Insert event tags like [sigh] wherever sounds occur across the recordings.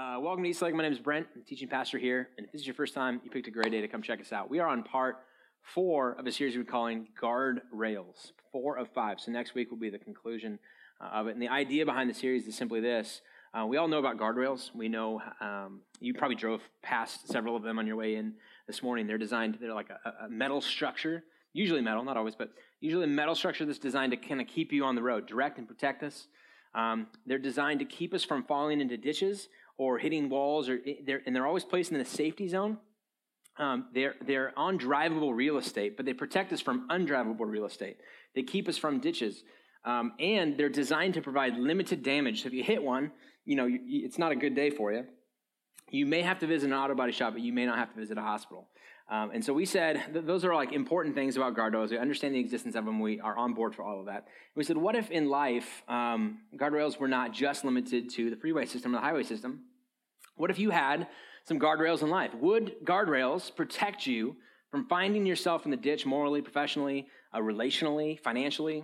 Uh, welcome to East Lake. My name is Brent. I'm teaching pastor here. And if this is your first time, you picked a great day to come check us out. We are on part four of a series we're calling Guard Rails, four of five. So next week will be the conclusion uh, of it. And the idea behind the series is simply this. Uh, we all know about guardrails. We know um, you probably drove past several of them on your way in this morning. They're designed, they're like a, a metal structure, usually metal, not always, but usually a metal structure that's designed to kind of keep you on the road, direct and protect us. Um, they're designed to keep us from falling into ditches or hitting walls, or they're, and they're always placed in a safety zone. Um, they're, they're on drivable real estate, but they protect us from undrivable real estate. They keep us from ditches. Um, and they're designed to provide limited damage. So if you hit one, you know, you, it's not a good day for you. You may have to visit an auto body shop, but you may not have to visit a hospital. Um, and so we said th- those are like important things about guardrails. We understand the existence of them. We are on board for all of that. We said, what if in life um, guardrails were not just limited to the freeway system or the highway system? What if you had some guardrails in life? Would guardrails protect you from finding yourself in the ditch morally, professionally, uh, relationally, financially?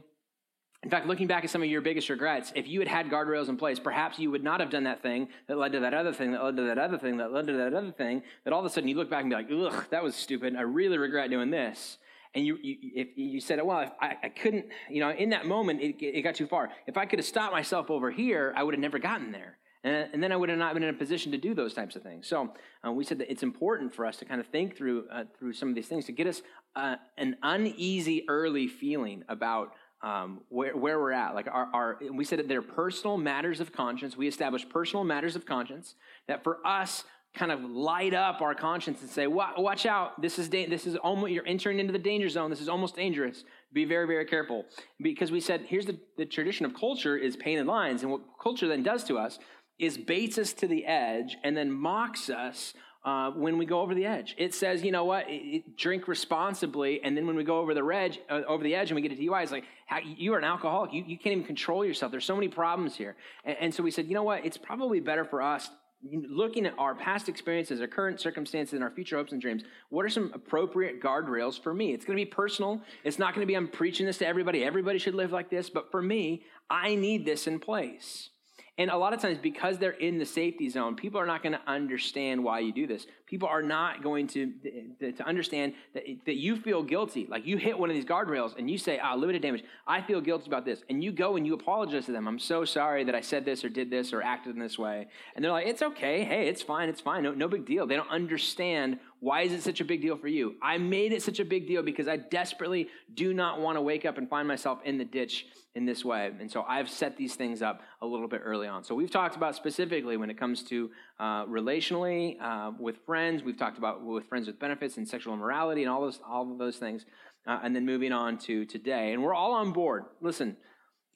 In fact, looking back at some of your biggest regrets, if you had had guardrails in place, perhaps you would not have done that thing that led to that other thing, that led to that other thing, that led to that other thing, that all of a sudden you look back and be like, ugh, that was stupid. I really regret doing this. And you, you if you said, well, if I, I couldn't, you know, in that moment, it, it got too far. If I could have stopped myself over here, I would have never gotten there. And, and then I would have not been in a position to do those types of things. So uh, we said that it's important for us to kind of think through, uh, through some of these things to get us uh, an uneasy early feeling about um, where, where we're at. Like our, our, we said that they're personal matters of conscience. We established personal matters of conscience that for us kind of light up our conscience and say, watch out, this is, da- this is almost, you're entering into the danger zone. This is almost dangerous. Be very, very careful. Because we said, here's the, the tradition of culture is painted lines. And what culture then does to us is baits us to the edge and then mocks us uh, when we go over the edge. It says, you know what, it, drink responsibly, and then when we go over the edge, uh, over the edge, and we get a DUI, it's like how, you are an alcoholic. You, you can't even control yourself. There's so many problems here, and, and so we said, you know what, it's probably better for us. Looking at our past experiences, our current circumstances, and our future hopes and dreams, what are some appropriate guardrails for me? It's going to be personal. It's not going to be I'm preaching this to everybody. Everybody should live like this. But for me, I need this in place. And a lot of times, because they're in the safety zone, people are not going to understand why you do this. People are not going to, to understand that, that you feel guilty. Like you hit one of these guardrails and you say, ah, limited damage. I feel guilty about this. And you go and you apologize to them. I'm so sorry that I said this or did this or acted in this way. And they're like, it's okay. Hey, it's fine. It's fine. No, no big deal. They don't understand why is it such a big deal for you? I made it such a big deal because I desperately do not want to wake up and find myself in the ditch in this way. And so I've set these things up a little bit early on. So we've talked about specifically when it comes to uh, relationally uh, with friends. We've talked about with friends with benefits and sexual immorality and all those all of those things. Uh, and then moving on to today, and we're all on board. Listen,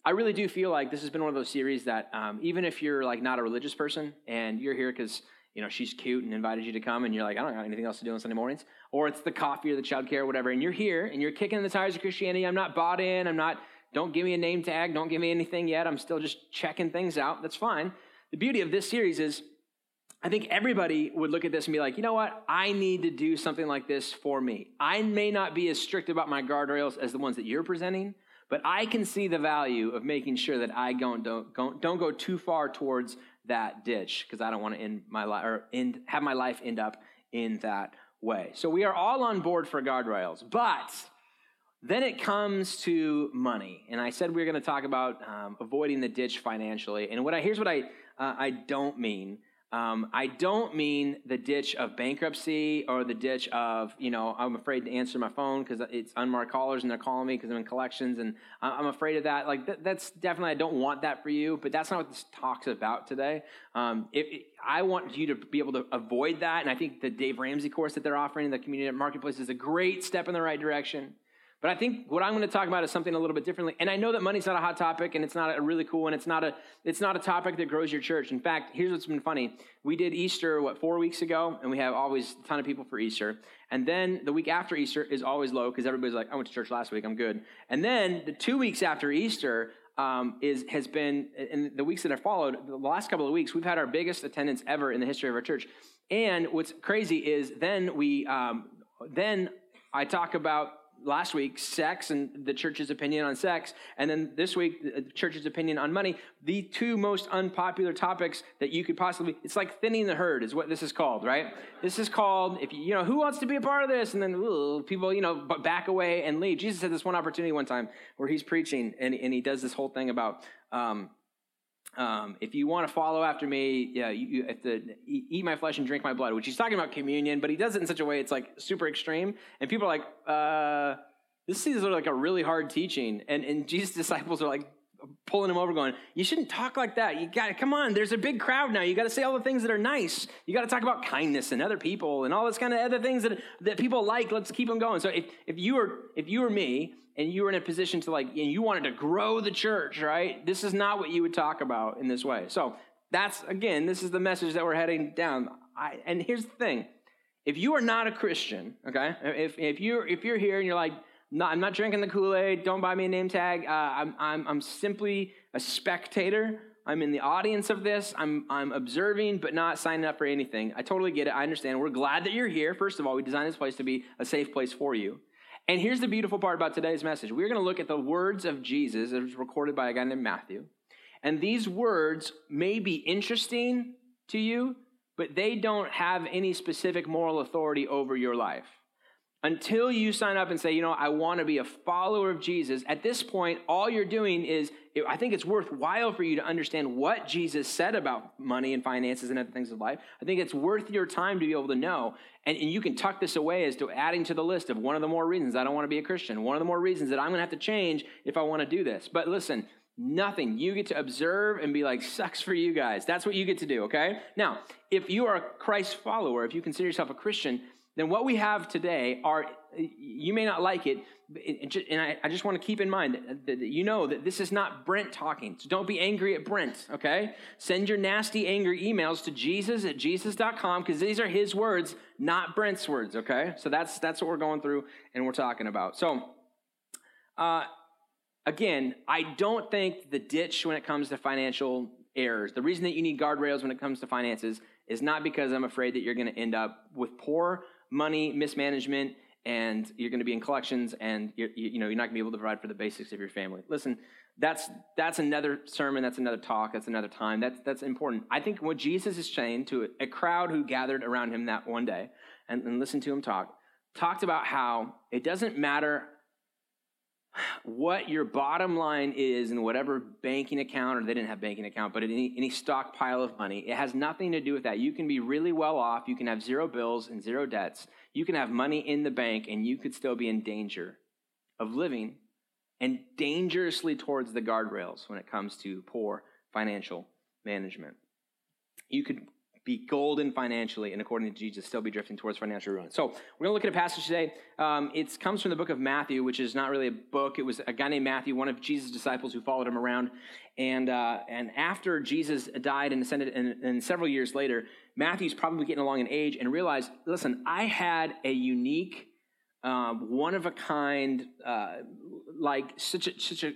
I really do feel like this has been one of those series that um, even if you're like not a religious person and you're here because you know she's cute and invited you to come and you're like I don't got anything else to do on Sunday mornings, or it's the coffee or the childcare or whatever, and you're here and you're kicking the tires of Christianity. I'm not bought in. I'm not don't give me a name tag. Don't give me anything yet. I'm still just checking things out. That's fine. The beauty of this series is I think everybody would look at this and be like, you know what? I need to do something like this for me. I may not be as strict about my guardrails as the ones that you're presenting, but I can see the value of making sure that I don't, don't, don't go too far towards that ditch because I don't want to end my life or end, have my life end up in that way. So we are all on board for guardrails, but then it comes to money, and I said we are going to talk about um, avoiding the ditch financially. And what I here's what I uh, I don't mean. Um, I don't mean the ditch of bankruptcy or the ditch of you know I'm afraid to answer my phone because it's unmarked callers and they're calling me because I'm in collections and I'm afraid of that. Like th- that's definitely I don't want that for you, but that's not what this talk's about today. Um, if, if, I want you to be able to avoid that, and I think the Dave Ramsey course that they're offering in the community marketplace is a great step in the right direction. But I think what I'm going to talk about is something a little bit differently. And I know that money's not a hot topic and it's not a really cool and it's not a it's not a topic that grows your church. In fact, here's what's been funny. We did Easter what 4 weeks ago and we have always a ton of people for Easter. And then the week after Easter is always low because everybody's like, I went to church last week, I'm good. And then the 2 weeks after Easter um, is has been in the weeks that have followed, the last couple of weeks, we've had our biggest attendance ever in the history of our church. And what's crazy is then we um, then I talk about last week sex and the church's opinion on sex, and then this week the church's opinion on money. The two most unpopular topics that you could possibly it's like thinning the herd is what this is called, right? This is called if you, you know who wants to be a part of this, and then people you know back away and leave. Jesus had this one opportunity one time where he's preaching and, and he does this whole thing about. Um, um, if you want to follow after me, yeah, you, you have to eat my flesh and drink my blood, which he's talking about communion, but he does it in such a way it's like super extreme. And people are like, uh, this seems like a really hard teaching. And, and Jesus' [laughs] disciples are like pulling him over, going, You shouldn't talk like that. You got to, come on, there's a big crowd now. You got to say all the things that are nice. You got to talk about kindness and other people and all this kind of other things that, that people like. Let's keep them going. So if, if you were, if you were me, and you were in a position to like, and you wanted to grow the church, right? This is not what you would talk about in this way. So that's, again, this is the message that we're heading down. I, and here's the thing. If you are not a Christian, okay, if, if, you're, if you're here and you're like, no, I'm not drinking the Kool-Aid, don't buy me a name tag, uh, I'm, I'm, I'm simply a spectator, I'm in the audience of this. I'm, I'm observing, but not signing up for anything. I totally get it. I understand. We're glad that you're here. First of all, we designed this place to be a safe place for you. And here's the beautiful part about today's message. We're going to look at the words of Jesus as recorded by a guy named Matthew. And these words may be interesting to you, but they don't have any specific moral authority over your life. Until you sign up and say, you know, I want to be a follower of Jesus, at this point, all you're doing is, I think it's worthwhile for you to understand what Jesus said about money and finances and other things of life. I think it's worth your time to be able to know. And, and you can tuck this away as to adding to the list of one of the more reasons I don't want to be a Christian, one of the more reasons that I'm going to have to change if I want to do this. But listen, Nothing. You get to observe and be like, sucks for you guys. That's what you get to do, okay? Now, if you are a Christ follower, if you consider yourself a Christian, then what we have today are, you may not like it, and I just want to keep in mind that you know that this is not Brent talking. So don't be angry at Brent, okay? Send your nasty, angry emails to Jesus at Jesus.com because these are his words, not Brent's words, okay? So that's, that's what we're going through and we're talking about. So, uh, again, I don't think the ditch when it comes to financial errors, the reason that you need guardrails when it comes to finances is not because I'm afraid that you're going to end up with poor money mismanagement and you're going to be in collections and you're, you know you're not going to be able to provide for the basics of your family. Listen that's that's another sermon that's another talk that's another time. That's that's important. I think what jesus is saying to a crowd who gathered around him that one day and, and listened to him talk talked about how it doesn't matter what your bottom line is in whatever banking account, or they didn't have banking account, but any, any stockpile of money, it has nothing to do with that. You can be really well off. You can have zero bills and zero debts. You can have money in the bank, and you could still be in danger of living and dangerously towards the guardrails when it comes to poor financial management. You could be golden financially and according to jesus still be drifting towards financial ruin. So we're going to look at a passage today. Um, it comes from the book of matthew which is not really a book. It was a guy named matthew one of jesus disciples who followed him around. And, uh, and after jesus died and ascended and, and several years later matthew's probably getting along in age and realized listen i had a unique um, one of a kind uh, like such a, such a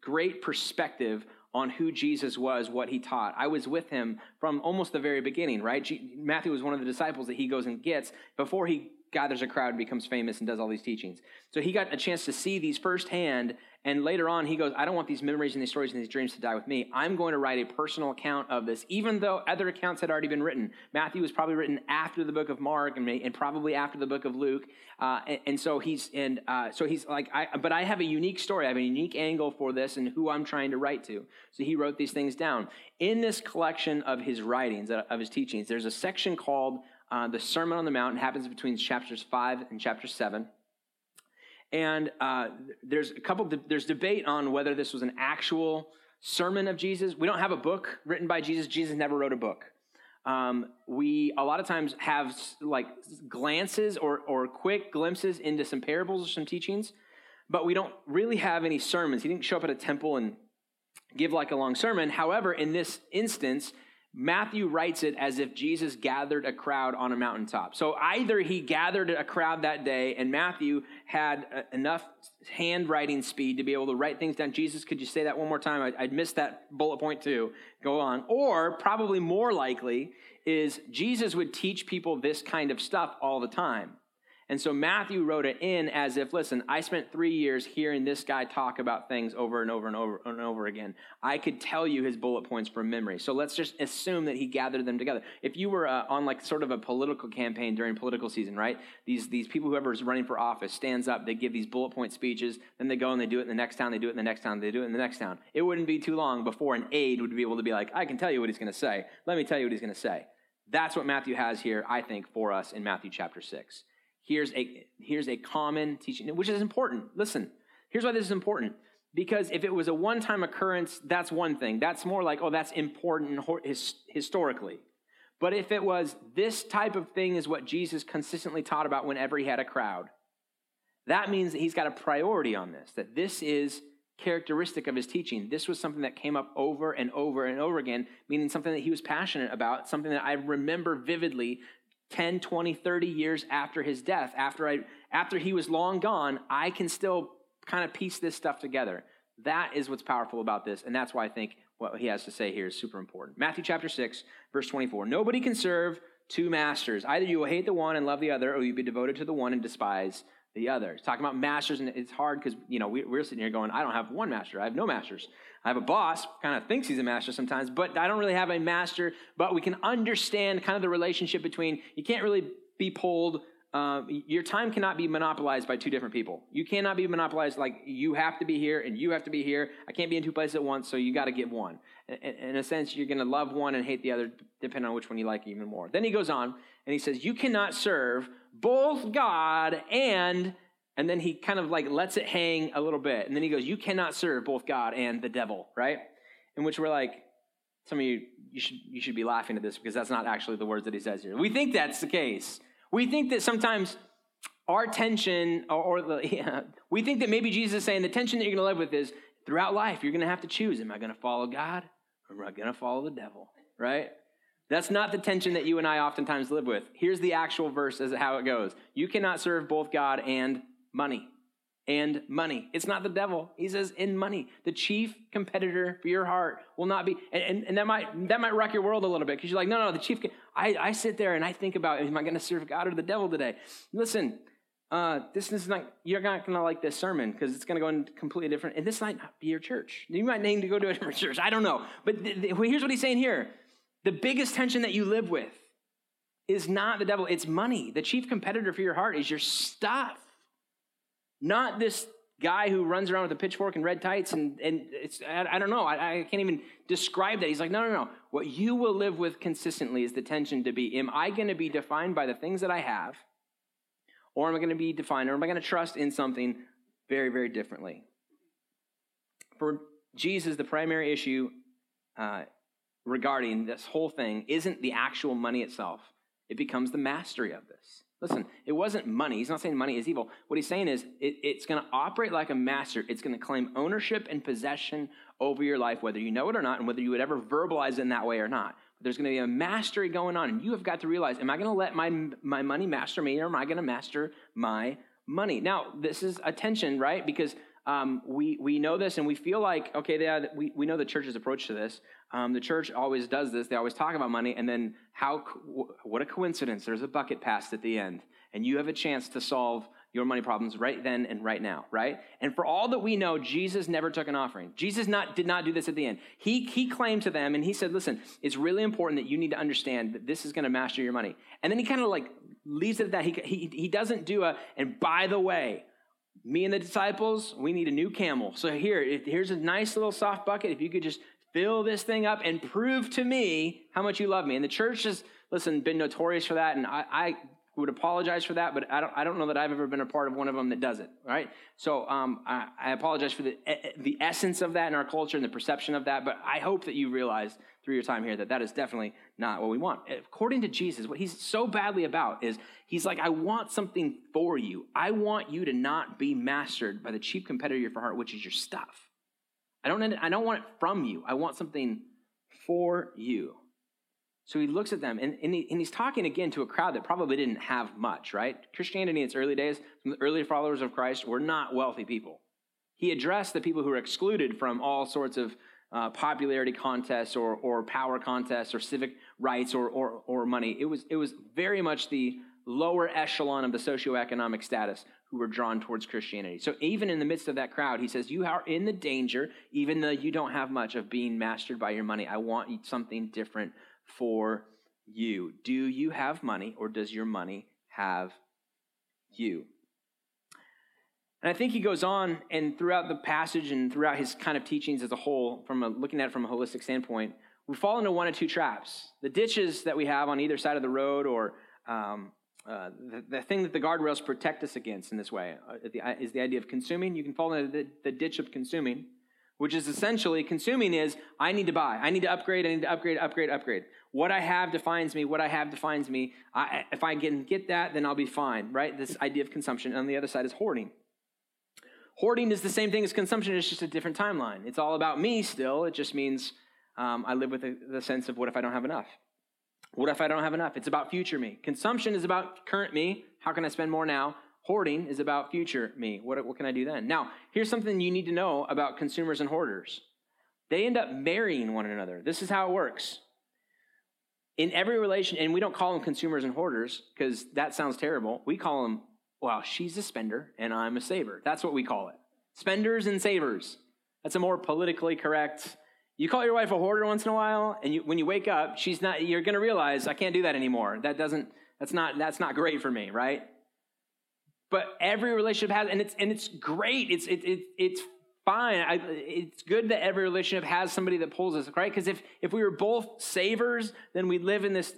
great perspective on who Jesus was, what he taught. I was with him from almost the very beginning, right? G- Matthew was one of the disciples that he goes and gets before he gathers a crowd and becomes famous and does all these teachings. So he got a chance to see these firsthand and later on, he goes, I don't want these memories and these stories and these dreams to die with me. I'm going to write a personal account of this, even though other accounts had already been written. Matthew was probably written after the book of Mark and, and probably after the book of Luke. Uh, and, and, so he's, and uh, so he's like, I, but I have a unique story. I have a unique angle for this and who I'm trying to write to. So he wrote these things down. In this collection of his writings, uh, of his teachings, there's a section called uh, the Sermon on the Mount. It happens between chapters 5 and chapter 7. And uh, there's a couple, there's debate on whether this was an actual sermon of Jesus. We don't have a book written by Jesus. Jesus never wrote a book. Um, we a lot of times have like glances or, or quick glimpses into some parables or some teachings, but we don't really have any sermons. He didn't show up at a temple and give like a long sermon. However, in this instance, Matthew writes it as if Jesus gathered a crowd on a mountaintop. So either he gathered a crowd that day and Matthew had uh, enough handwriting speed to be able to write things down. Jesus, could you say that one more time? I, would missed that bullet point too. Go on. Or probably more likely is Jesus would teach people this kind of stuff all the time. And so Matthew wrote it in as if, listen, I spent three years hearing this guy talk about things over and over and over and over again. I could tell you his bullet points from memory. So let's just assume that he gathered them together. If you were uh, on like sort of a political campaign during political season, right? These, these people, whoever's running for office, stands up, they give these bullet point speeches, then they go and they do it in the next town, they do it in the next town, they do it in the next town. It wouldn't be too long before an aide would be able to be like, I can tell you what he's going to say. Let me tell you what he's going to say. That's what Matthew has here, I think, for us in Matthew chapter 6 here's a here's a common teaching which is important. Listen here's why this is important. Because if it was a one-time occurrence that's one thing. That's more like oh that's important historically. But if it was this type of thing is what jesus consistently taught about whenever he had a crowd that means that he's got a priority on this that this is characteristic of his teaching. This was something that came up over and over and over again meaning something that he was passionate about something that i remember vividly 10, 20, 30 years after his death, after, I, after he was long gone, I can still kind of piece this stuff together. That is what's powerful about this, and that's why I think what he has to say here is super important. Matthew chapter 6, verse 24. Nobody can serve two masters. Either you will hate the one and love the other, or you'll be devoted to the one and despise the other. It's talking about masters, and it's hard because, you know, we, we're sitting here going, I don't have one master. I have no masters. I have a boss, kind of thinks he's a master sometimes, but I don't really have a master. But we can understand kind of the relationship between, you can't really be pulled. Uh, your time cannot be monopolized by two different people. You cannot be monopolized like you have to be here and you have to be here. I can't be in two places at once, so you got to get one. In, in a sense, you're going to love one and hate the other, depending on which one you like even more. Then he goes on and he says, You cannot serve both God and and then he kind of like lets it hang a little bit. And then he goes you cannot serve both god and the devil right? In which we're like some of you you should you should be laughing at this because that's not actually the words that he says here. We think that's the case. We think that sometimes our tension or, or the [laughs] yeah, we think that maybe jesus is saying the tension that you're going to live with is throughout life you're going to have to choose am i going to follow god or am i going to follow the devil? Right? That's not the tension that you and I oftentimes live with. Here's the actual verse as how it goes. You cannot serve both God and money. And money. It's not the devil. He says in money. The chief competitor for your heart will not be, and, and, and that might that might wreck your world a little bit because you're like, no, no, the chief. I, I sit there and I think about, am I going to serve God or the devil today? Listen, uh, this is not, you're not going to like this sermon because it's going to go in completely different. And this might not be your church. You might need to go to a different church. I don't know. But here's what he's saying here the biggest tension that you live with is not the devil, it's money. The chief competitor for your heart is your stuff. Not this guy who runs around with a pitchfork and red tights and, and it's I, I don't know. I, I, can't even describe that. He's like no no no. What you will live with consistently is the tension to be am i going to be defined by the things that i have or am i going to be defined or am i going to trust in something very very differently? For jesus the primary issue uh, regarding this whole thing isn't the actual money itself. It becomes the mastery of this Listen, it wasn't money. He's not saying money is evil. What he's saying is it, it's going to operate like a master. It's going to claim ownership and possession over your life, whether you know it or not, and whether you would ever verbalize in that way or not. There's going to be a mastery going on, and you have got to realize am I going to let my, my money master me, or am I going to master my money? Now, this is a tension, right? Because um, we, we know this and we feel like, okay, they, we, we know the church's approach to this. Um, the church always does this. They always talk about money, and then how, what a coincidence. There's a bucket passed at the end, and you have a chance to solve your money problems right then and right now, right? And for all that we know, Jesus never took an offering. Jesus not, did not do this at the end. He, he claimed to them, and he said, listen, it's really important that you need to understand that this is going to master your money. And then he kind of like leaves it at that. He, he, he doesn't do a, and by the way, me and the disciples, we need a new camel. So here, here's a nice little soft bucket. If you could just fill this thing up and prove to me how much you love me. And the church has, listen, been notorious for that. And I, I would apologize for that, but I don't, I don't know that I've ever been a part of one of them that does it, right? So um, I, I, apologize for the, the essence of that in our culture and the perception of that, but I hope that you realize through your time here that that is definitely not what we want. According to Jesus, what he's so badly about is he's like, I want something for you. I want you to not be mastered by the cheap competitor of your heart, which is your stuff. I don't, I don't want it from you. I want something for you. So he looks at them, and, and, he, and, he's talking again to a crowd that probably didn't have much, right? Christianity in its early days, the early followers of Christ were not wealthy people. He addressed the people who were excluded from all sorts of uh, popularity contests or, or power contests or civic rights or, or, or money. It was, it was very much the lower echelon of the socioeconomic status who were drawn towards Christianity. So even in the midst of that crowd, he says, You are in the danger, even though you don't have much, of being mastered by your money. I want something different for you. Do you have money, or does your money have you? And I think he goes on, and throughout the passage and throughout his kind of teachings as a whole, from a, looking at it from a holistic standpoint, we fall into one of two traps. The ditches that we have on either side of the road, or um, uh, the, the, thing that the guardrails protect us against in this way uh, the, is the idea of consuming. You can fall into the, the ditch of consuming, which is essentially consuming is I need to buy, I need to upgrade, I need to upgrade, upgrade, upgrade. What I have defines me. What I have defines me. I, if I can get that, then I'll be fine, right? This idea of consumption. And on the other side is hoarding. Hoarding is the same thing as consumption, it's just a different timeline. It's all about me still. It just means um, I live with the, the sense of what if I don't have enough? What if I don't have enough? It's about future me. Consumption is about current me. How can I spend more now? Hoarding is about future me. What, what can I do then? Now, here's something you need to know about consumers and hoarders they end up marrying one another. This is how it works. In every relation, and we don't call them consumers and hoarders because that sounds terrible. We call them, well, she's a spender and I'm a saver. That's what we call it. Spenders and savers. That's a more politically correct you call your wife a hoarder once in a while, and you, when you wake up, she's not. You're going to realize I can't do that anymore. That doesn't. That's not. That's not great for me, right? But every relationship has, and it's and it's great. It's it, it it's fine. I, it's good that every relationship has somebody that pulls us, right? Because if, if we were both savers, then we'd live in this,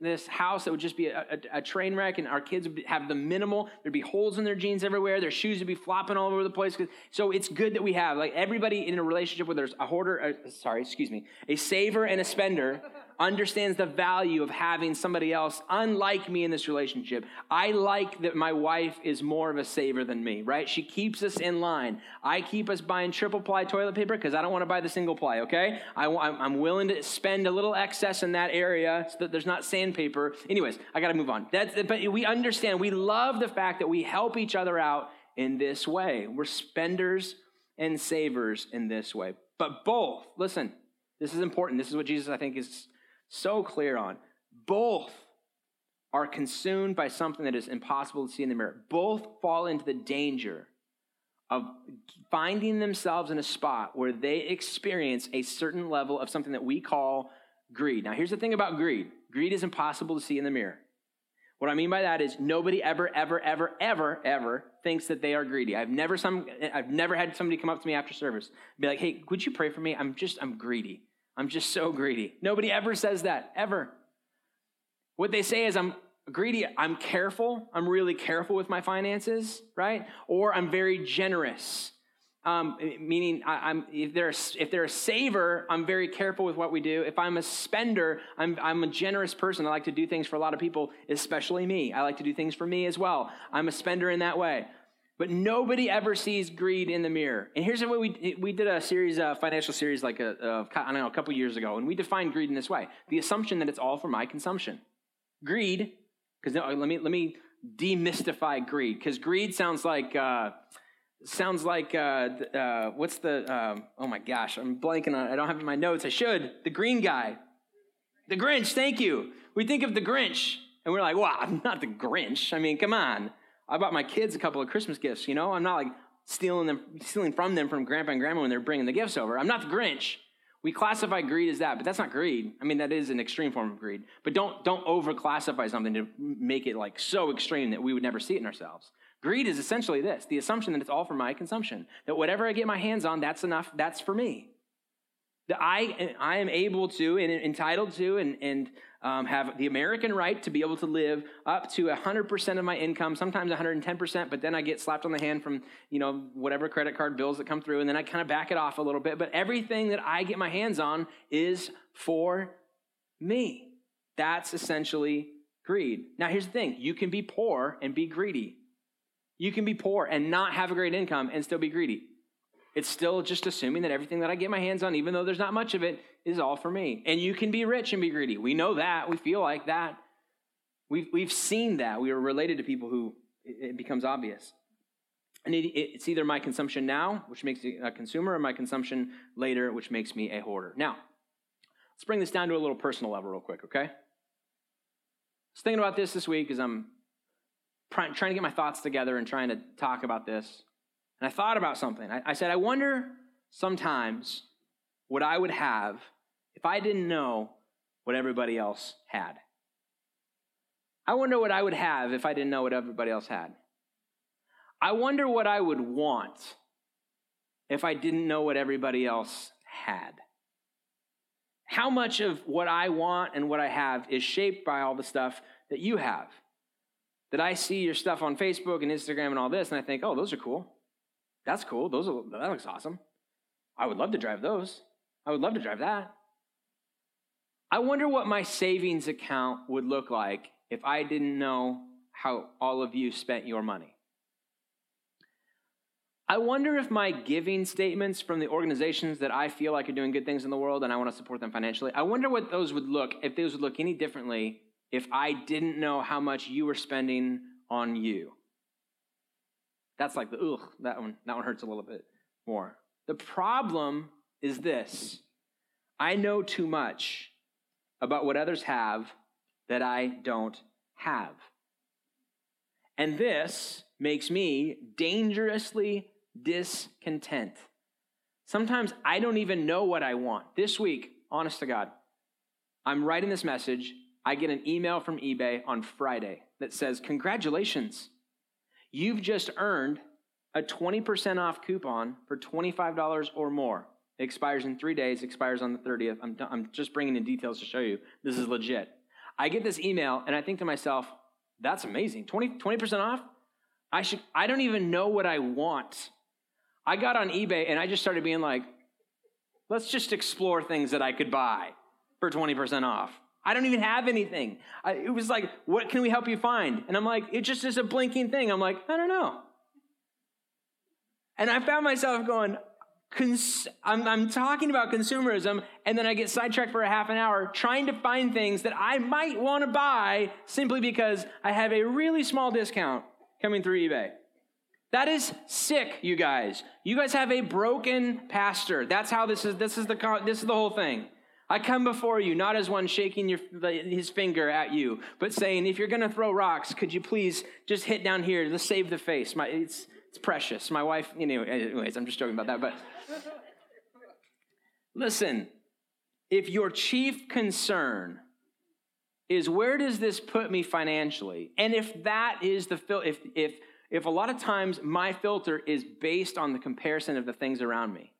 this house that would just be a, a, a, train wreck, and our kids would have the minimal. There'd be holes in their jeans everywhere. Their shoes would be flopping all over the place. So it's good that we have, like, everybody in a relationship where there's a hoarder, a, sorry, excuse me, a saver and a spender [laughs] understands the value of having somebody else unlike me in this relationship. I like that my wife is more of a saver than me, right? She keeps us in line. I keep us buying triple ply toilet paper because I don't want to buy the single ply, okay? I, am willing to spend a little excess in that area so that there's not sandpaper. Anyways, I got to move on. That's, but we understand, we love the fact that we help each other out in this way. We're spenders and savers in this way. But both, listen, this is important. This is what Jesus, I think, is so clear on. Both are consumed by something that is impossible to see in the mirror. Both fall into the danger of finding themselves in a spot where they experience a certain level of something that we call greed. Now, here's the thing about greed greed is impossible to see in the mirror. What I mean by that is nobody ever, ever, ever, ever, ever thinks that they are greedy. I've never some I've never had somebody come up to me after service be like, "Hey, would you pray for me? I'm just I'm greedy." I'm just so greedy. Nobody ever says that, ever. What they say is, I'm greedy, I'm careful, I'm really careful with my finances, right? Or I'm very generous. Um, meaning, I, am if they're a, if they're a saver, I'm very careful with what we do. If I'm a spender, I'm I'm a generous person. I like to do things for a lot of people, especially me. I like to do things for me as well. I'm a spender in that way. But nobody ever sees greed in the mirror. And here's what we we did a series, a financial series, like a, a I don't know, a couple years ago, and we defined greed in this way: the assumption that it's all for my consumption. Greed, because let me let me demystify greed, because greed sounds like uh, sounds like uh, uh, what's the um, oh my gosh, I'm blanking on. I don't have my notes. I should. The green guy, the Grinch. Thank you. We think of the Grinch, and we're like, wow, I'm not the Grinch. I mean, come on. I bought my kids a couple of Christmas gifts, you know? I'm not like stealing them, stealing from them from grandpa and grandma when they're bringing the gifts over. I'm not the Grinch. We classify greed as that, but that's not greed. I mean, that is an extreme form of greed. But don't don't overclassify something to make it like so extreme that we would never see it in ourselves. Greed is essentially this: the assumption that it's all for my consumption. That whatever I get my hands on, that's enough. That's for me. That I I am able to and entitled to and and um, have the American right to be able to live up to 100% of my income, sometimes 110%, but then I get slapped on the hand from, you know, whatever credit card bills that come through, and then I kind of back it off a little bit. But everything that I get my hands on is for me. That's essentially greed. Now, here's the thing you can be poor and be greedy. You can be poor and not have a great income and still be greedy. It's still just assuming that everything that I get my hands on, even though there's not much of it, is all for me. And you can be rich and be greedy. We know that. We feel like that. We've, we've seen that. We are related to people who it, becomes obvious. And it, it's either my consumption now, which makes me a consumer, or my consumption later, which makes me a hoarder. Now, let's bring this down to a little personal level, real quick, okay? I was thinking about this this week as I'm trying to get my thoughts together and trying to talk about this. And I thought about something. I, I said, I wonder sometimes what I would have if I didn't know what everybody else had. I wonder what I would have if I didn't know what everybody else had. I wonder what I would want if I didn't know what everybody else had. How much of what I want and what I have is shaped by all the stuff that you have? That I see your stuff on Facebook and Instagram and all this, and I think, oh, those are cool. That's cool. Those are, that looks awesome. I would love to drive those. I would love to drive that. I wonder what my savings account would look like if I didn't know how all of you spent your money. I wonder if my giving statements from the organizations that I feel like are doing good things in the world and I want to support them financially, I wonder what those would look, if those would look any differently if I didn't know how much you were spending on you. That's like the, ugh, that one, that one hurts a little bit more. The problem is this I know too much about what others have that I don't have. And this makes me dangerously discontent. Sometimes I don't even know what I want. This week, honest to God, I'm writing this message. I get an email from eBay on Friday that says, Congratulations, you've just earned a 20% off coupon for $25 or more. It expires in three days, expires on the 30th. I'm, I'm just bringing in details to show you this is legit. I get this email and I think to myself, that's amazing. 20, 20% off? I, should, I don't even know what I want. I got on eBay and I just started being like, let's just explore things that I could buy for 20% off. I don't even have anything. I, it was like, what can we help you find? And I'm like, it just is a blinking thing. I'm like, I don't know. And I found myself going, cons- I'm, I'm talking about consumerism, and then I get sidetracked for a half an hour trying to find things that I might want to buy simply because I have a really small discount coming through eBay. That is sick, you guys. You guys have a broken pastor. That's how this is. This is the this is the whole thing. I come before you not as one shaking your, his finger at you, but saying, if you're going to throw rocks, could you please just hit down here to save the face? My, it's, it's precious. My wife, anyways, I'm just joking about that. But [laughs] listen, if your chief concern is where does this put me financially, and if that is the if if if a lot of times my filter is based on the comparison of the things around me.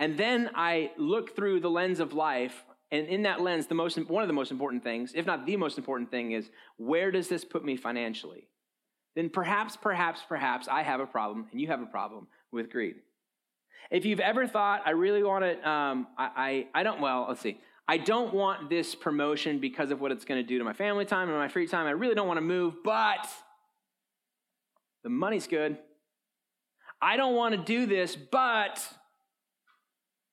And then I look through the lens of life, and in that lens, the most, one of the most important things, if not the most important thing, is where does this put me financially? Then perhaps, perhaps, perhaps I have a problem, and you have a problem with greed. If you've ever thought, I really want to, um, I, I, I don't, well, let's see. I don't want this promotion because of what it's going to do to my family time and my free time. I really don't want to move, but the money's good. I don't want to do this, but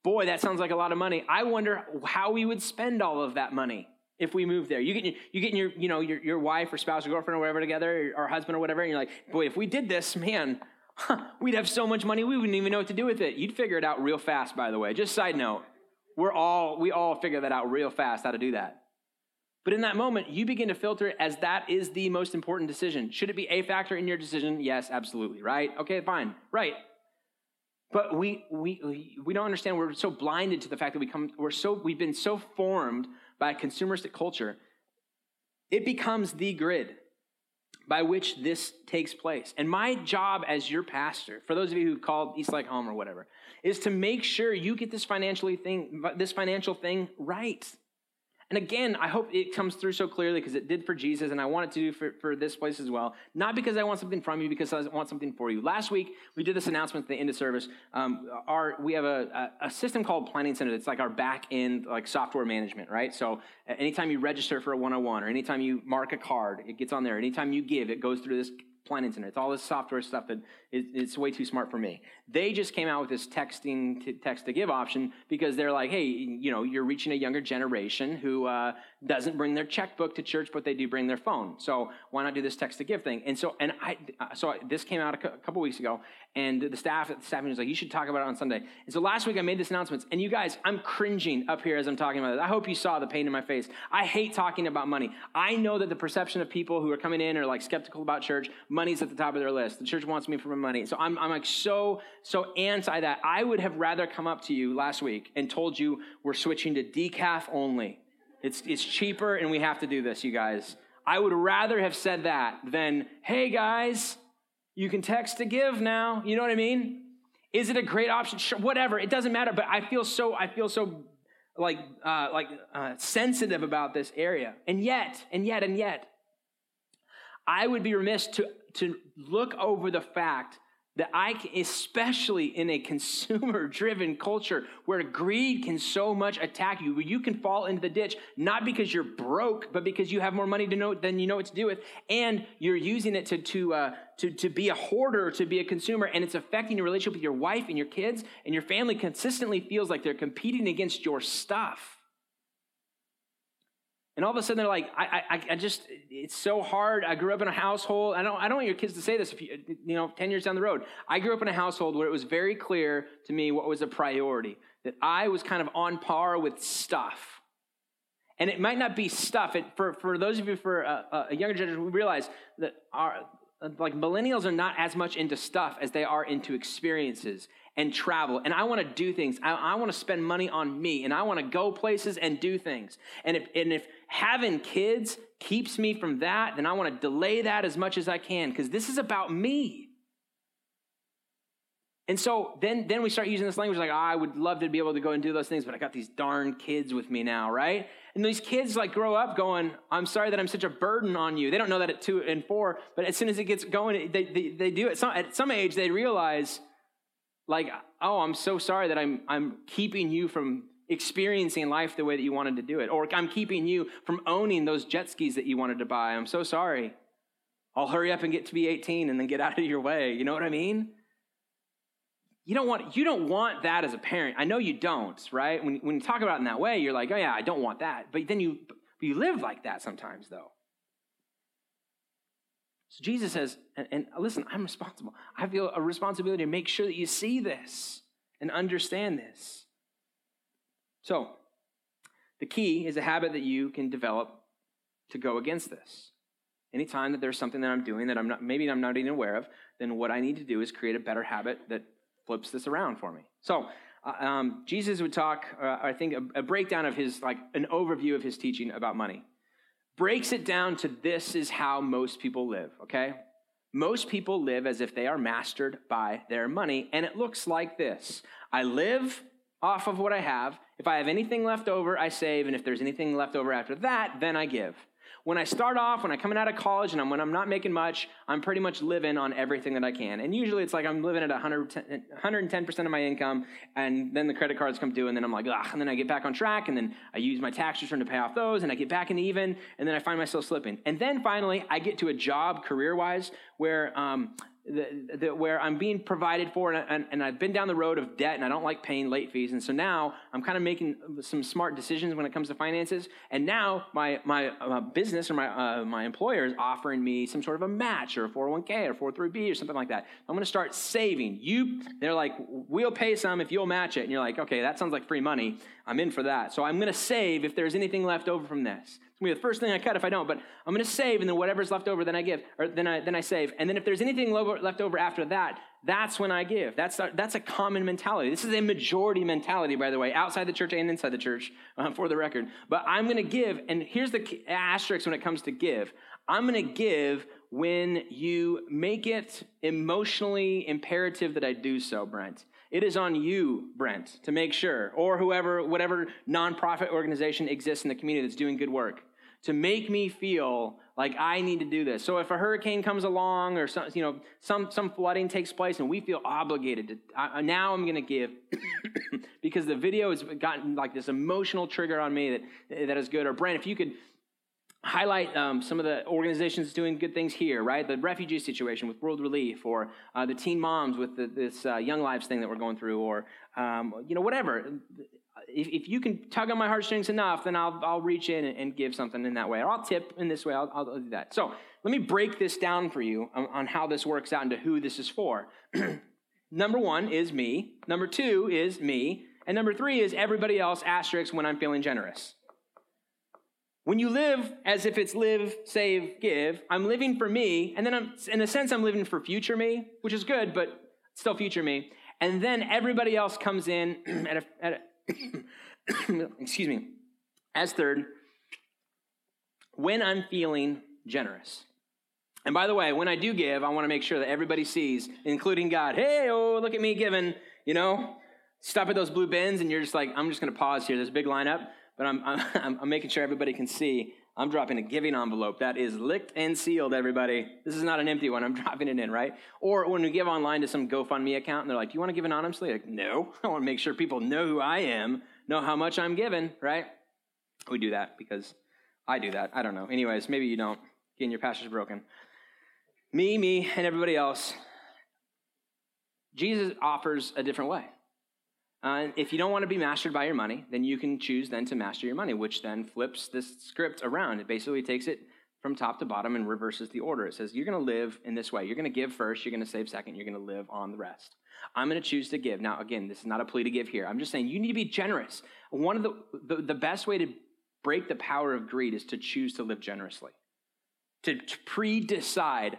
boy, that sounds like a lot of money. I wonder how we would spend all of that money if we moved there. You get you get your you know your, your wife or spouse or girlfriend or whatever together or husband or whatever, and you're like, boy, if we did this, man, huh, we'd have so much money we wouldn't even know what to do with it. You'd figure it out real fast. By the way, just side note, we're all we all figure that out real fast how to do that. But in that moment, you begin to filter it as that is the most important decision. Should it be a factor in your decision? Yes, absolutely, right? Okay, fine, right. But we, we, we don't understand. We're so blinded to the fact that we come, we're so, we've been so formed by a consumeristic culture. It becomes the grid by which this takes place. And my job as your pastor, for those of you who called East Lake home or whatever, is to make sure you get this financially thing, this financial thing right. And again, I hope it comes through so clearly because it did for Jesus, and I want it to do for, for this place as well. Not because I want something from you, because I want something for you. Last week, we did this announcement at the end of service. Um, our, we have a, a, system called Planning Center. It's like our back end, like software management, right? So anytime you register for a 101 or anytime you mark a card, it gets on there. Anytime you give, it goes through this planning center. It's all this software stuff that it's way too smart for me. They just came out with this texting to text to give option because they're like, hey, you know, you're reaching a younger generation who uh, doesn't bring their checkbook to church, but they do bring their phone. So why not do this text to give thing? And so, and I, so this came out a couple weeks ago, and the staff at the staff was like, you should talk about it on Sunday. And so last week I made this announcement, and you guys, I'm cringing up here as I'm talking about it. I hope you saw the pain in my face. I hate talking about money. I know that the perception of people who are coming in are like skeptical about church, money's at the top of their list. The church wants me for my money. So I'm, I'm like so, so anti that. I would have rather come up to you last week and told you we're switching to decaf only. It's, it's cheaper and we have to do this, you guys. I would rather have said that than, hey guys, you can text to give now. You know what I mean? Is it a great option? Sure, whatever. It doesn't matter. But I feel so. I feel so like uh, like uh, sensitive about this area. And yet, and yet, and yet, I would be remiss to to look over the fact that I, especially in a consumer driven culture where greed can so much attack you, where you can fall into the ditch, not because you're broke, but because you have more money to know than you know what to do with, and you're using it to, to, uh, to, to be a hoarder, to be a consumer, and it's affecting your relationship with your wife and your kids, and your family consistently feels like they're competing against your stuff. And all of a sudden they're like, I, I, I just, it's so hard. I grew up in a household. I don't, I don't want your kids to say this if you, you know, 10 years down the road. I grew up in a household where it was very clear to me what was a priority, that I was kind of on par with stuff. And it might not be stuff. It, for, for those of you for a, a younger generation, we realize that our, like millennials are not as much into stuff as they are into experiences and travel and i want to do things i, I want to spend money on me and i want to go places and do things and if, and if having kids keeps me from that then i want to delay that as much as i can because this is about me and so then, then we start using this language like, oh, I would love to be able to go and do those things, but I got these darn kids with me now, right? And these kids like grow up going, I'm sorry that I'm such a burden on you. They don't know that at two and four, but as soon as it gets going, they, they, they do it. Some, at some age, they realize, like, oh, I'm so sorry that I'm, I'm keeping you from experiencing life the way that you wanted to do it. Or I'm keeping you from owning those jet skis that you wanted to buy. I'm so sorry. I'll hurry up and get to be 18 and then get [laughs] out of your way. You know what I mean? you don't want you don't want that as a parent. I know you don't, right? When, when you talk about it in that way, you're like, oh yeah, I don't want that. But then you you live like that sometimes, though. So Jesus says, and, and listen, I'm responsible. I feel a responsibility to make sure that you see this and understand this. So, the key is a habit that you can develop to go against this. Anytime that there's something that I'm doing that I'm not, maybe I'm not even aware of, then what I need to do is create a better habit that flips this around for me. So, uh, um, Jesus would talk, uh, I think, a, a breakdown of his, like an overview of his teaching about money. Breaks it down to this is how most people live, okay? Most people live as if they are mastered by their money, and it looks like this I live off of what I have. If I have anything left over, I save, and if there's anything left over after that, then I give when I start off, when I'm coming out of college and I'm, when I'm not making much, I'm pretty much living on everything that I can. And usually it's like I'm living at 110, 110% of my income, and then the credit cards come due, and then I'm like, ugh, and then I get back on track, and then I use my tax return to pay off those, and I get back in even, and then I find myself slipping. And then finally, I get to a job career wise where um, where I'm being provided for, and, and, and, I've been down the road of debt, and I don't like paying late fees, and so now I'm kind of making some smart decisions when it comes to finances. And now my my uh, business or my uh, my employer is offering me some sort of a match or a 401k or 403b or something like that. I'm going to start saving. You, they're like, we'll pay some if you'll match it, and you're like, okay, that sounds like free money. I'm in for that. So I'm going to save if there's anything left over from this. It's gonna be the first thing I cut if I don't, but I'm gonna save, and then whatever's left over, then I give, or then I then I save, and then if there's anything left over after that, that's when I give. That's a, that's a common mentality. This is a majority mentality, by the way, outside the church and inside the church, uh, for the record. But I'm gonna give, and here's the asterisk when it comes to give. I'm gonna give when you make it emotionally imperative that I do so, Brent. It is on you, Brent, to make sure, or whoever, whatever nonprofit organization exists in the community that's doing good work to make me feel like I need to do this. So if a hurricane comes along or some, you know, some, some flooding takes place and we feel obligated to, I, now I'm going to give [coughs] because the video has gotten like this emotional trigger on me that, that is good. Or Brent, if you could highlight um, some of the organizations doing good things here, right? The refugee situation with World Relief, or uh, the teen moms with the, this uh, Young Lives thing that we're going through, or um, you know whatever. If, if you can tug on my heartstrings enough, then I'll, I'll reach in and, and give something in that way. Or I'll tip in this way, I'll, I'll do that. So let me break this down for you on, on how this works out into who this is for. [clears throat] number one is me. Number two is me. And number three is everybody else, asterisk, when I'm feeling generous. When you live as if it's live, save, give, I'm living for me, and then I'm, in a sense, I'm living for future me, which is good, but still future me. And then everybody else comes in [clears throat] at a, at a [coughs] excuse me, as third, when I'm feeling generous. And by the way, when I do give, I want to make sure that everybody sees, including God, hey, oh, look at me giving, you know, stop at those blue bins and you're just like, I'm just going to pause here. There's a big lineup but I'm, [laughs] I'm, I'm making sure everybody can see I'm dropping a giving envelope that is licked and sealed, everybody. This is not an empty one. I'm [laughs] dropping it in, right? Or when we give online to some GoFundMe account and they're like, Do you want to give anonymously? Like, no. [laughs] I want to make sure people know who I am, know how much I'm giving, right? We do that because I do that. I don't know. Anyways, maybe you don't. Again, your pastor's broken. Me, me, and everybody else. Jesus offers a different way. Uh, if you don't want to be mastered by your money, then you can choose then to master your money, which then flips this script around. It basically takes it from top to bottom and reverses the order. It says, You're going to live in this way. You're going to give first, you're going to save second, you're going to live on the rest. I'm going to choose to give. Now, again, this is not a plea to give here. I'm just saying you need to be generous. One of the, the, the best way to break the power of greed is to choose to live generously, to, to pre decide,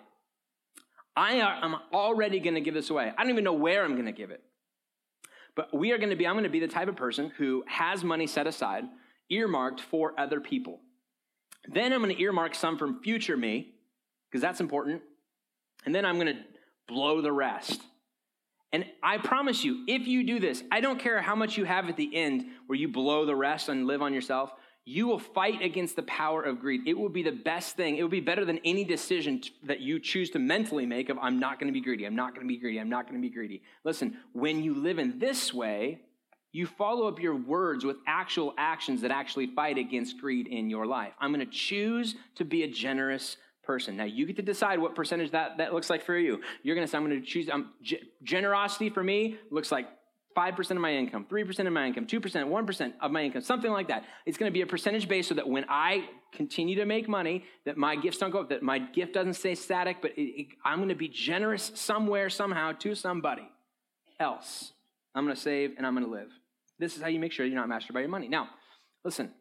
I am already going to give this away. I don't even know where I'm going to give it. But we are going to be, I'm going to be the type of person who has money set aside, earmarked for other people. Then I'm going to earmark some from future me, because that's important. And then I'm going to blow the rest. And I promise you, if you do this, I don't care how much you have at the end where you blow the rest and live on yourself you will fight against the power of greed. It will be the best thing. It will be better than any decision that you choose to mentally make of, I'm not going to be greedy, I'm not going to be greedy, I'm not going to be greedy. Listen, when you live in this way, you follow up your words with actual actions that actually fight against greed in your life. I'm going to choose to be a generous person. Now you get to decide what percentage that, that looks like for you. You're going to say, I'm going to choose, um, g- generosity for me looks like 5% of my income, 3% of my income, 2%, 1% of my income, something like that. It's going to be a percentage base so that when I continue to make money, that my gifts don't go up, that my gift doesn't stay static, but it, it, I'm going to be generous somewhere, somehow to somebody else. I'm going to save and I'm going to live. This is how you make sure you're not mastered by your money. Now, listen,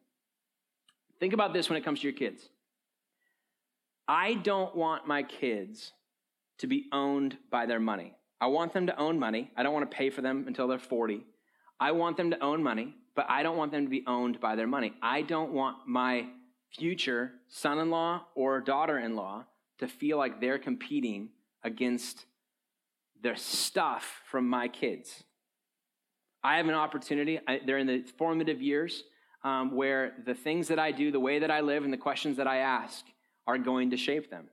think about this when it comes to your kids. I don't want my kids to be owned by their money. I want them to own money. I don't want to pay for them until they're 40. I want them to own money, but I don't want them to be owned by their money. I don't want my future son in law or daughter in law to feel like they're competing against their stuff from my kids. I have an opportunity, I, they're in the formative years um, where the things that I do, the way that I live, and the questions that I ask are going to shape them.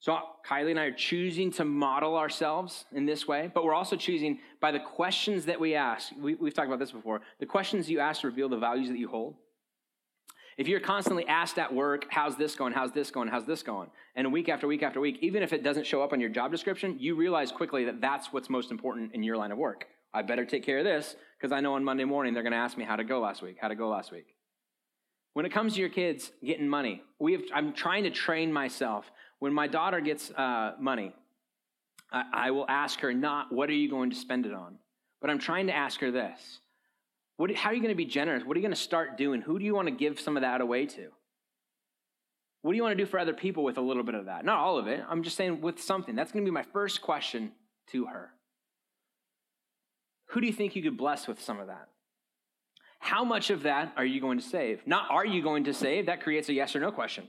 So Kylie and I are choosing to model ourselves in this way, but we're also choosing by the questions that we ask. We, have talked about this before. The questions you ask reveal the values that you hold. If you're constantly asked at work, how's this going? How's this going? How's this going? And week after week after week, even if it doesn't show up on your job description, you realize quickly that that's what's most important in your line of work. I better take care of this because I know on Monday morning they're going to ask me how to go last week, how to go last week. When it comes to your kids getting money, we have, I'm trying to train myself when my daughter gets uh, money, I, I, will ask her not, what are you going to spend it on? But I'm trying to ask her this what, How are you going to be generous? What are you going to start doing? Who do you want to give some of that away to? What do you want to do for other people with a little bit of that? Not all of it. I'm just saying with something. That's going to be my first question to her. Who do you think you could bless with some of that? How much of that are you going to save? Not are you going to save? That creates a yes or no question.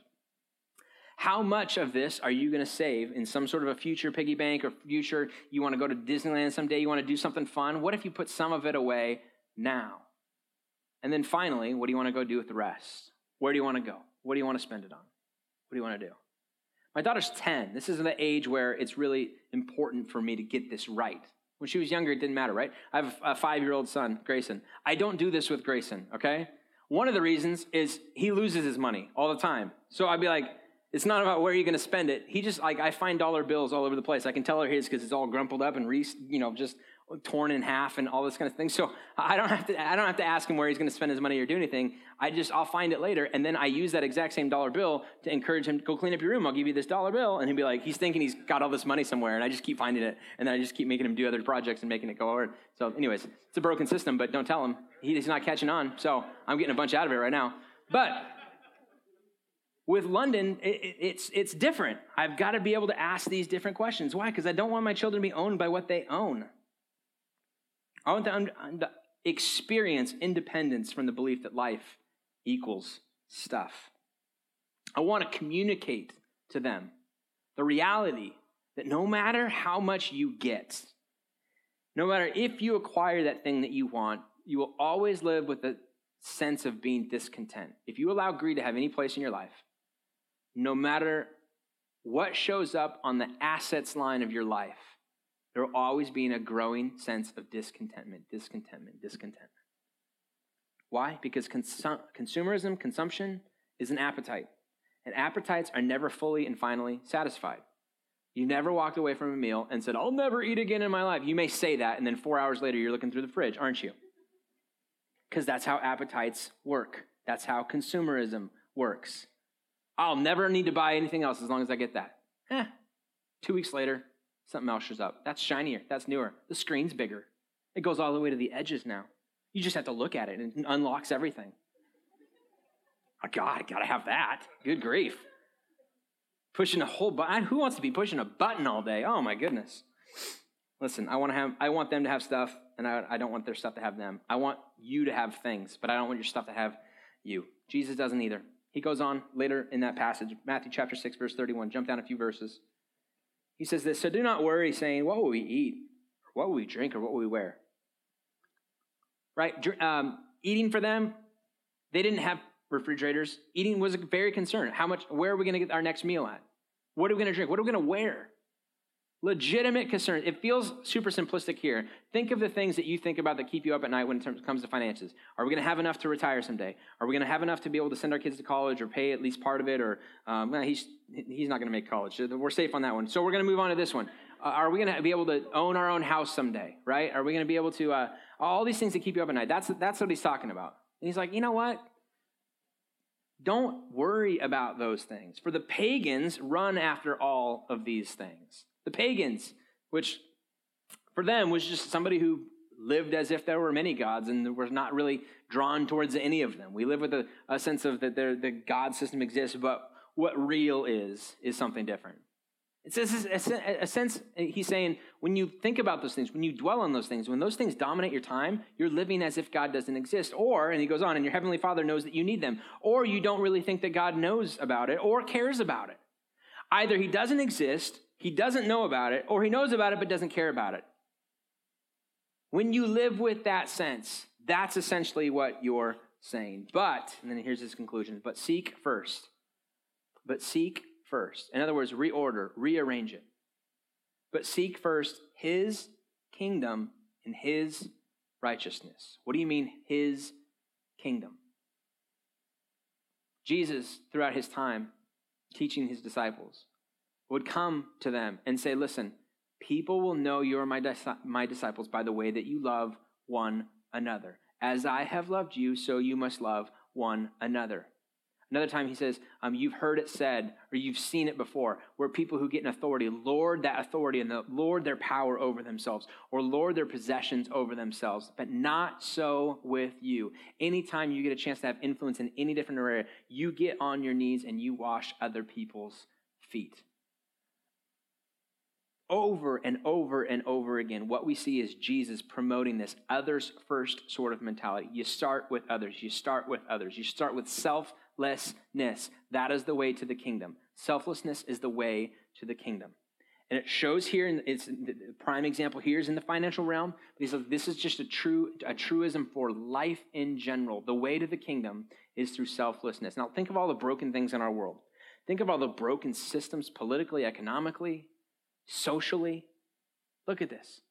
How much of this are you going to save in some sort of a future piggy bank or future you want to go to Disneyland someday, you want to do something fun? What if you put some of it away now? And then finally, what do you want to go do with the rest? Where do you want to go? What do you want to spend it on? What do you want to do? My daughter's 10. This is the age where it's really important for me to get this right. When she was younger, it didn't matter, right? I have a five year old son, Grayson. I don't do this with Grayson, okay? One of the reasons is he loses his money all the time. So I'd be like, it's not about where you're going to spend it. He just like I find dollar bills all over the place. I can tell her his because it's all grumpled up and re, you know just torn in half and all this kind of thing. So I don't have to I don't have to ask him where he's going to spend his money or do anything. I just I'll find it later and then I use that exact same dollar bill to encourage him to go clean up your room. I'll give you this dollar bill and he'll be like he's thinking he's got all this money somewhere and I just keep finding it and then I just keep making him do other projects and making it go over. So anyways, it's a broken system, but don't tell him. He's not catching on. So I'm getting a bunch out of it right now. But with London, it, it's, it's different. I've got to be able to ask these different questions. Why? Because I don't want my children to be owned by what they own. I want them to experience independence from the belief that life equals stuff. I want to communicate to them the reality that no matter how much you get, no matter if you acquire that thing that you want, you will always live with a sense of being discontent. If you allow greed to have any place in your life, no matter what shows up on the assets line of your life, there will always be a growing sense of discontentment, discontentment, discontentment. Why? Because consum- consumerism, consumption, is an appetite. And appetites are never fully and finally satisfied. You never walked away from a meal and said, I'll never eat again in my life. You may say that, and then four hours later, you're looking through the fridge, aren't you? Because that's how appetites work. That's how consumerism works. I'll never need to buy anything else as long as I get that. Eh. Two weeks later, something else shows up. That's shinier. That's newer. The screen's bigger. It goes all the way to the edges now. You just have to look at it and it unlocks everything. Oh, God, I gotta have that. Good grief. Pushing a whole button. Who wants to be pushing a button all day? Oh my goodness. Listen, I want to have I want them to have stuff, and I, I don't want their stuff to have them. I want you to have things, but I don't want your stuff to have you. Jesus doesn't either. He goes on later in that passage, Matthew chapter 6, verse 31. Jump down a few verses. He says this So do not worry, saying, What will we eat? Or what will we drink? Or what will we wear? Right? Um, eating for them, they didn't have refrigerators. Eating was a very concern. How much, where are we going to get our next meal at? What are we going to drink? What are we going to wear? Legitimate concern. It feels super simplistic here. Think of the things that you think about that keep you up at night when it comes to finances. Are we going to have enough to retire someday? Are we going to have enough to be able to send our kids to college or pay at least part of it? Or um, well, he's he's not going to make college. We're safe on that one. So we're going to move on to this one. Uh, are we going to be able to own our own house someday? Right? Are we going to be able to uh, all these things that keep you up at night? That's that's what he's talking about. And he's like, you know what? Don't worry about those things. For the pagans run after all of these things. The pagans, which for them was just somebody who lived as if there were many gods and was not really drawn towards any of them. We live with a, a sense of that the God system exists, but what real is, is something different. It's a, a sense, he's saying, when you think about those things, when you dwell on those things, when those things dominate your time, you're living as if God doesn't exist. Or, and he goes on, and your heavenly father knows that you need them. Or you don't really think that God knows about it or cares about it. Either he doesn't exist he doesn't know about it, or he knows about it but doesn't care about it. When you live with that sense, that's essentially what you're saying. But, and then here's his conclusion, but seek first. But seek first. In other words, reorder, rearrange it. But seek first his kingdom and his righteousness. What do you mean, his kingdom? Jesus, throughout his time teaching his disciples, would come to them and say, Listen, people will know you're my, dis- my disciples by the way that you love one another. As I have loved you, so you must love one another. Another time he says, um, You've heard it said, or you've seen it before, where people who get an authority lord that authority and the, lord their power over themselves, or lord their possessions over themselves. But not so with you. Anytime you get a chance to have influence in any different area, you get on your knees and you wash other people's feet over and over and over again, what we see is Jesus promoting this others first sort of mentality. You start with others. You start with others. You start with selflessness. That is the way to the kingdom. Selflessness is the way to the kingdom. And it shows here, and it's the prime example here is in the financial realm. But he says this is just a true a truism for life in general. The way to the kingdom is through selflessness. Now think of all the broken things in our world. Think of all the broken systems politically, economically, socially. Look at this.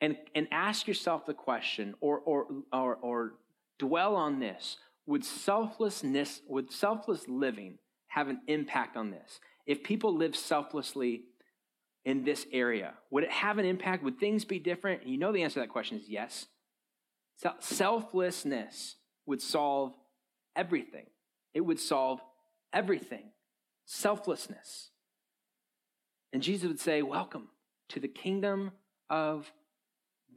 And, and ask yourself the question or, or, or, or dwell on this. Would selflessness, would selfless living have an impact on this? If people live selflessly, in this area? Would it have an impact? Would things be different? And you know the answer to that question is yes. Selflessness would solve everything. It would solve everything. Selflessness. And Jesus would say, Welcome to the kingdom of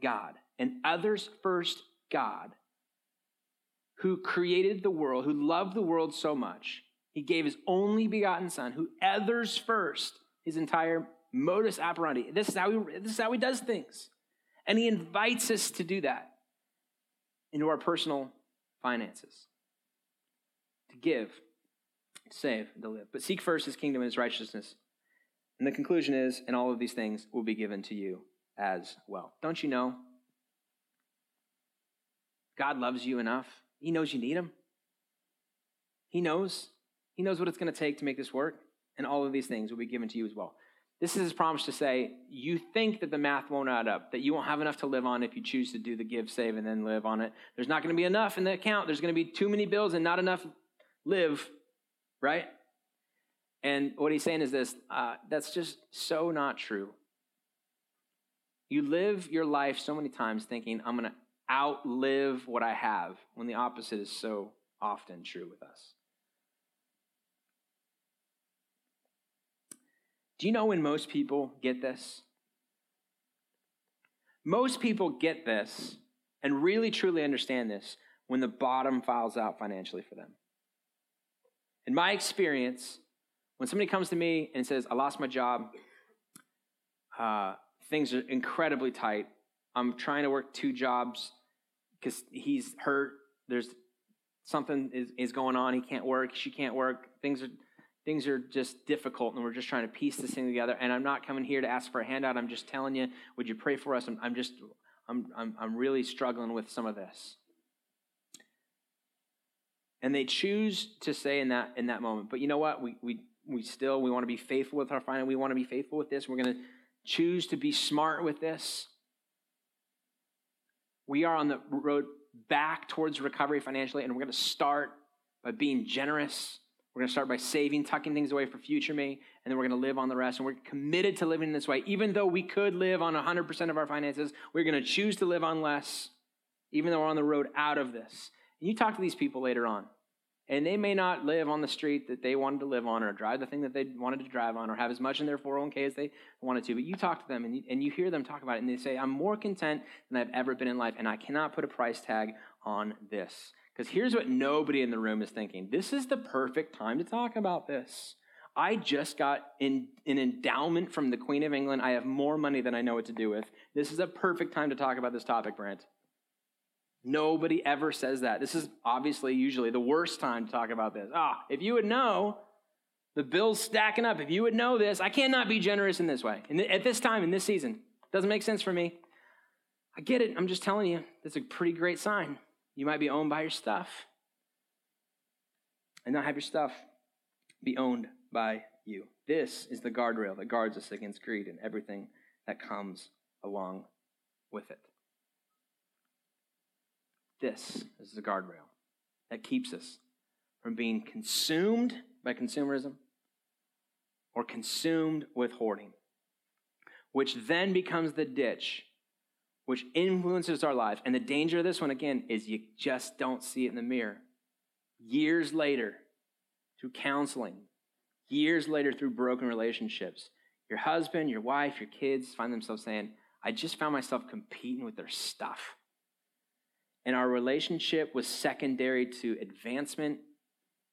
God, an others first God who created the world, who loved the world so much. He gave his only begotten Son, who others first, his entire modus operandi. This is how he, this is how he does things. And he invites us to do that into our personal finances to give, to save, and to live. But seek first his kingdom and his righteousness. And the conclusion is, and all of these things will be given to you as well. Don't you know? God loves you enough. He knows you need him. He knows. He knows what it's going to take to make this work. And all of these things will be given to you as well. This is his promise to say, you think that the math won't add up, that you won't have enough to live on if you choose to do the give, save, and then live on it. There's not going to be enough in the account. There's going to be too many bills and not enough live, right? And what he's saying is this uh, that's just so not true. You live your life so many times thinking, I'm going to outlive what I have, when the opposite is so often true with us. Do you know when most people get this? Most people get this and really truly understand this when the bottom files out financially for them. In my experience, when somebody comes to me and says, I lost my job, uh, things are incredibly tight. I'm trying to work two jobs because he's hurt. There's something is, is going on. He can't work. She can't work. Things are things are just difficult and we're just trying to piece this thing together. And I'm not coming here to ask for a handout. I'm just telling you, would you pray for us? I'm, I'm just, I'm, I'm, I'm really struggling with some of this. And they choose to say in that, in that moment, but you know what? We, we, we still, we want to be faithful with our finance. We want to be faithful with this. We're going to choose to be smart with this. We are on the road back towards recovery financially, and we're going to start by being generous we're going to start by saving, tucking things away for future me, and then we're going to live on the rest. And we're committed to living in this way. Even though we could live on 100% of our finances, we're going to choose to live on less, even though we're on the road out of this. And you talk to these people later on, and they may not live on the street that they wanted to live on, or drive the thing that they wanted to drive on, or have as much in their 401k as they wanted to. But you talk to them, and you, and you hear them talk about it, and they say, I'm more content than I've ever been in life, and I cannot put a price tag on this. Because here's what nobody in the room is thinking this is the perfect time to talk about this. I just got in, an endowment from the Queen of England. I have more money than I know what to do with. This is a perfect time to talk about this topic, Brent. Nobody ever says that. This is obviously usually the worst time to talk about this. Ah, if you would know, the bill's stacking up. If you would know this, I cannot be generous in this way. And at this time, in this season, doesn't make sense for me. I get it. I'm just telling you, that's a pretty great sign. You might be owned by your stuff and not have your stuff be owned by you. This is the guardrail that guards us against greed and everything that comes along with it. This is the guardrail that keeps us from being consumed by consumerism or consumed with hoarding, which then becomes the ditch which influences our lives. And the danger of this one, again, is you just don't see it in the mirror. Years later, through counseling, years later, through broken relationships, your husband, your wife, your kids find themselves saying, I just found myself competing with their stuff. And our relationship was secondary to advancement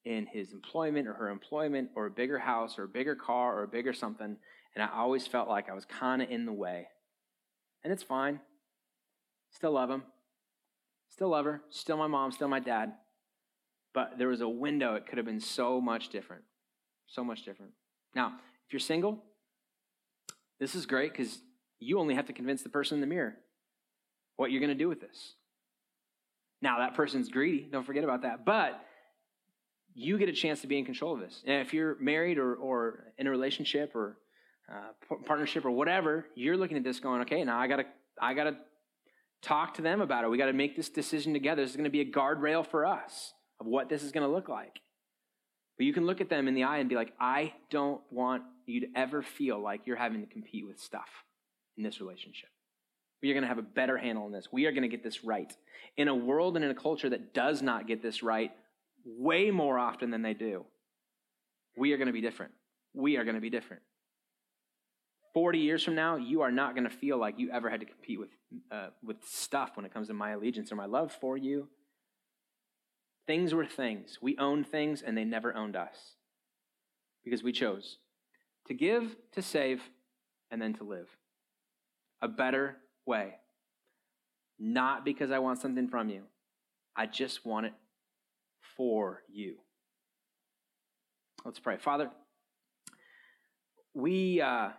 in his employment or her employment or a bigger house or a bigger car or a bigger something. And I always felt like I was kind of in the way. And it's fine. Still love him. Still love her. Still my mom. Still my dad. But there was a window. It could have been so much different. So much different. Now, if you're single, this is great because you only have to convince the person in the mirror what you're going to do with this. Now, that person's greedy. Don't forget about that. But you get a chance to be in control of this. And if you're married or, or in a relationship or uh, partnership or whatever, you're looking at this going, okay, now I got to I got to talk to them about it. We got to make this decision together. This is going to be a guardrail for us of what this is going to look like. But you can look at them in the eye and be like, I don't want you to ever feel like you're having to compete with stuff in this relationship. We are going to have a better handle on this. We are going to get this right. In a world and in a culture that does not get this right way more often than they do, we are going to be different. We are going to be different. 40 years from now, you are not going to feel like you ever had to compete with, uh, with stuff when it comes to my allegiance or my love for you. Things were things. We owned things and they never owned us because we chose to give, to save, and then to live. A better way. Not because I want something from you, I just want it for you. Let's pray. Father, we, uh,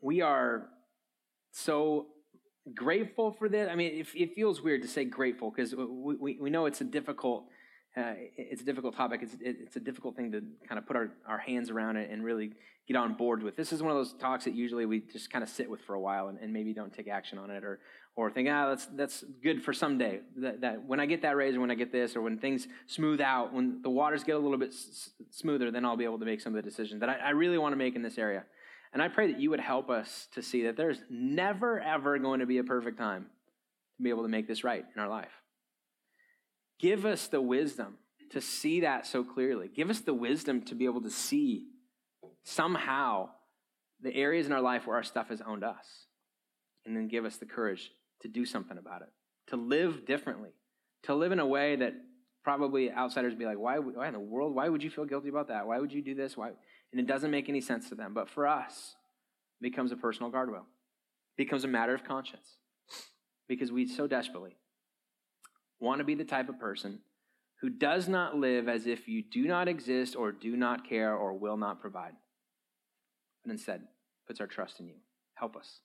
we are so grateful for this. I mean, it, it feels weird to say grateful because we, we, we, know it's a difficult uh, it's a difficult topic. It's, it's a difficult thing to kind of put our, our hands around it and really get on board with. This is one of those talks that usually we just kind of sit with for a while and, and maybe don't take action on it or, or think, ah, that's, that's good for someday. That, that when I get that raise or when I get this or when things smooth out, when the waters get a little bit s- smoother, then I'll be able to make some of the decisions that I, I really want to make in this area. And I pray that you would help us to see that there's never, ever going to be a perfect time to be able to make this right in our life. Give us the wisdom to see that so clearly. Give us the wisdom to be able to see somehow the areas in our life where our stuff has owned us. And then give us the courage to do something about it, to live differently, to live in a way that probably outsiders would be like, why, why in the world? Why would you feel guilty about that? Why would you do this? Why? And it doesn't make any sense to them. But for us, it becomes a personal guardrail, it becomes a matter of conscience because we so desperately want to be the type of person who does not live as if you do not exist or do not care or will not provide, but instead puts our trust in you. Help us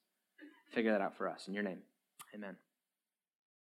figure that out for us. In your name, amen.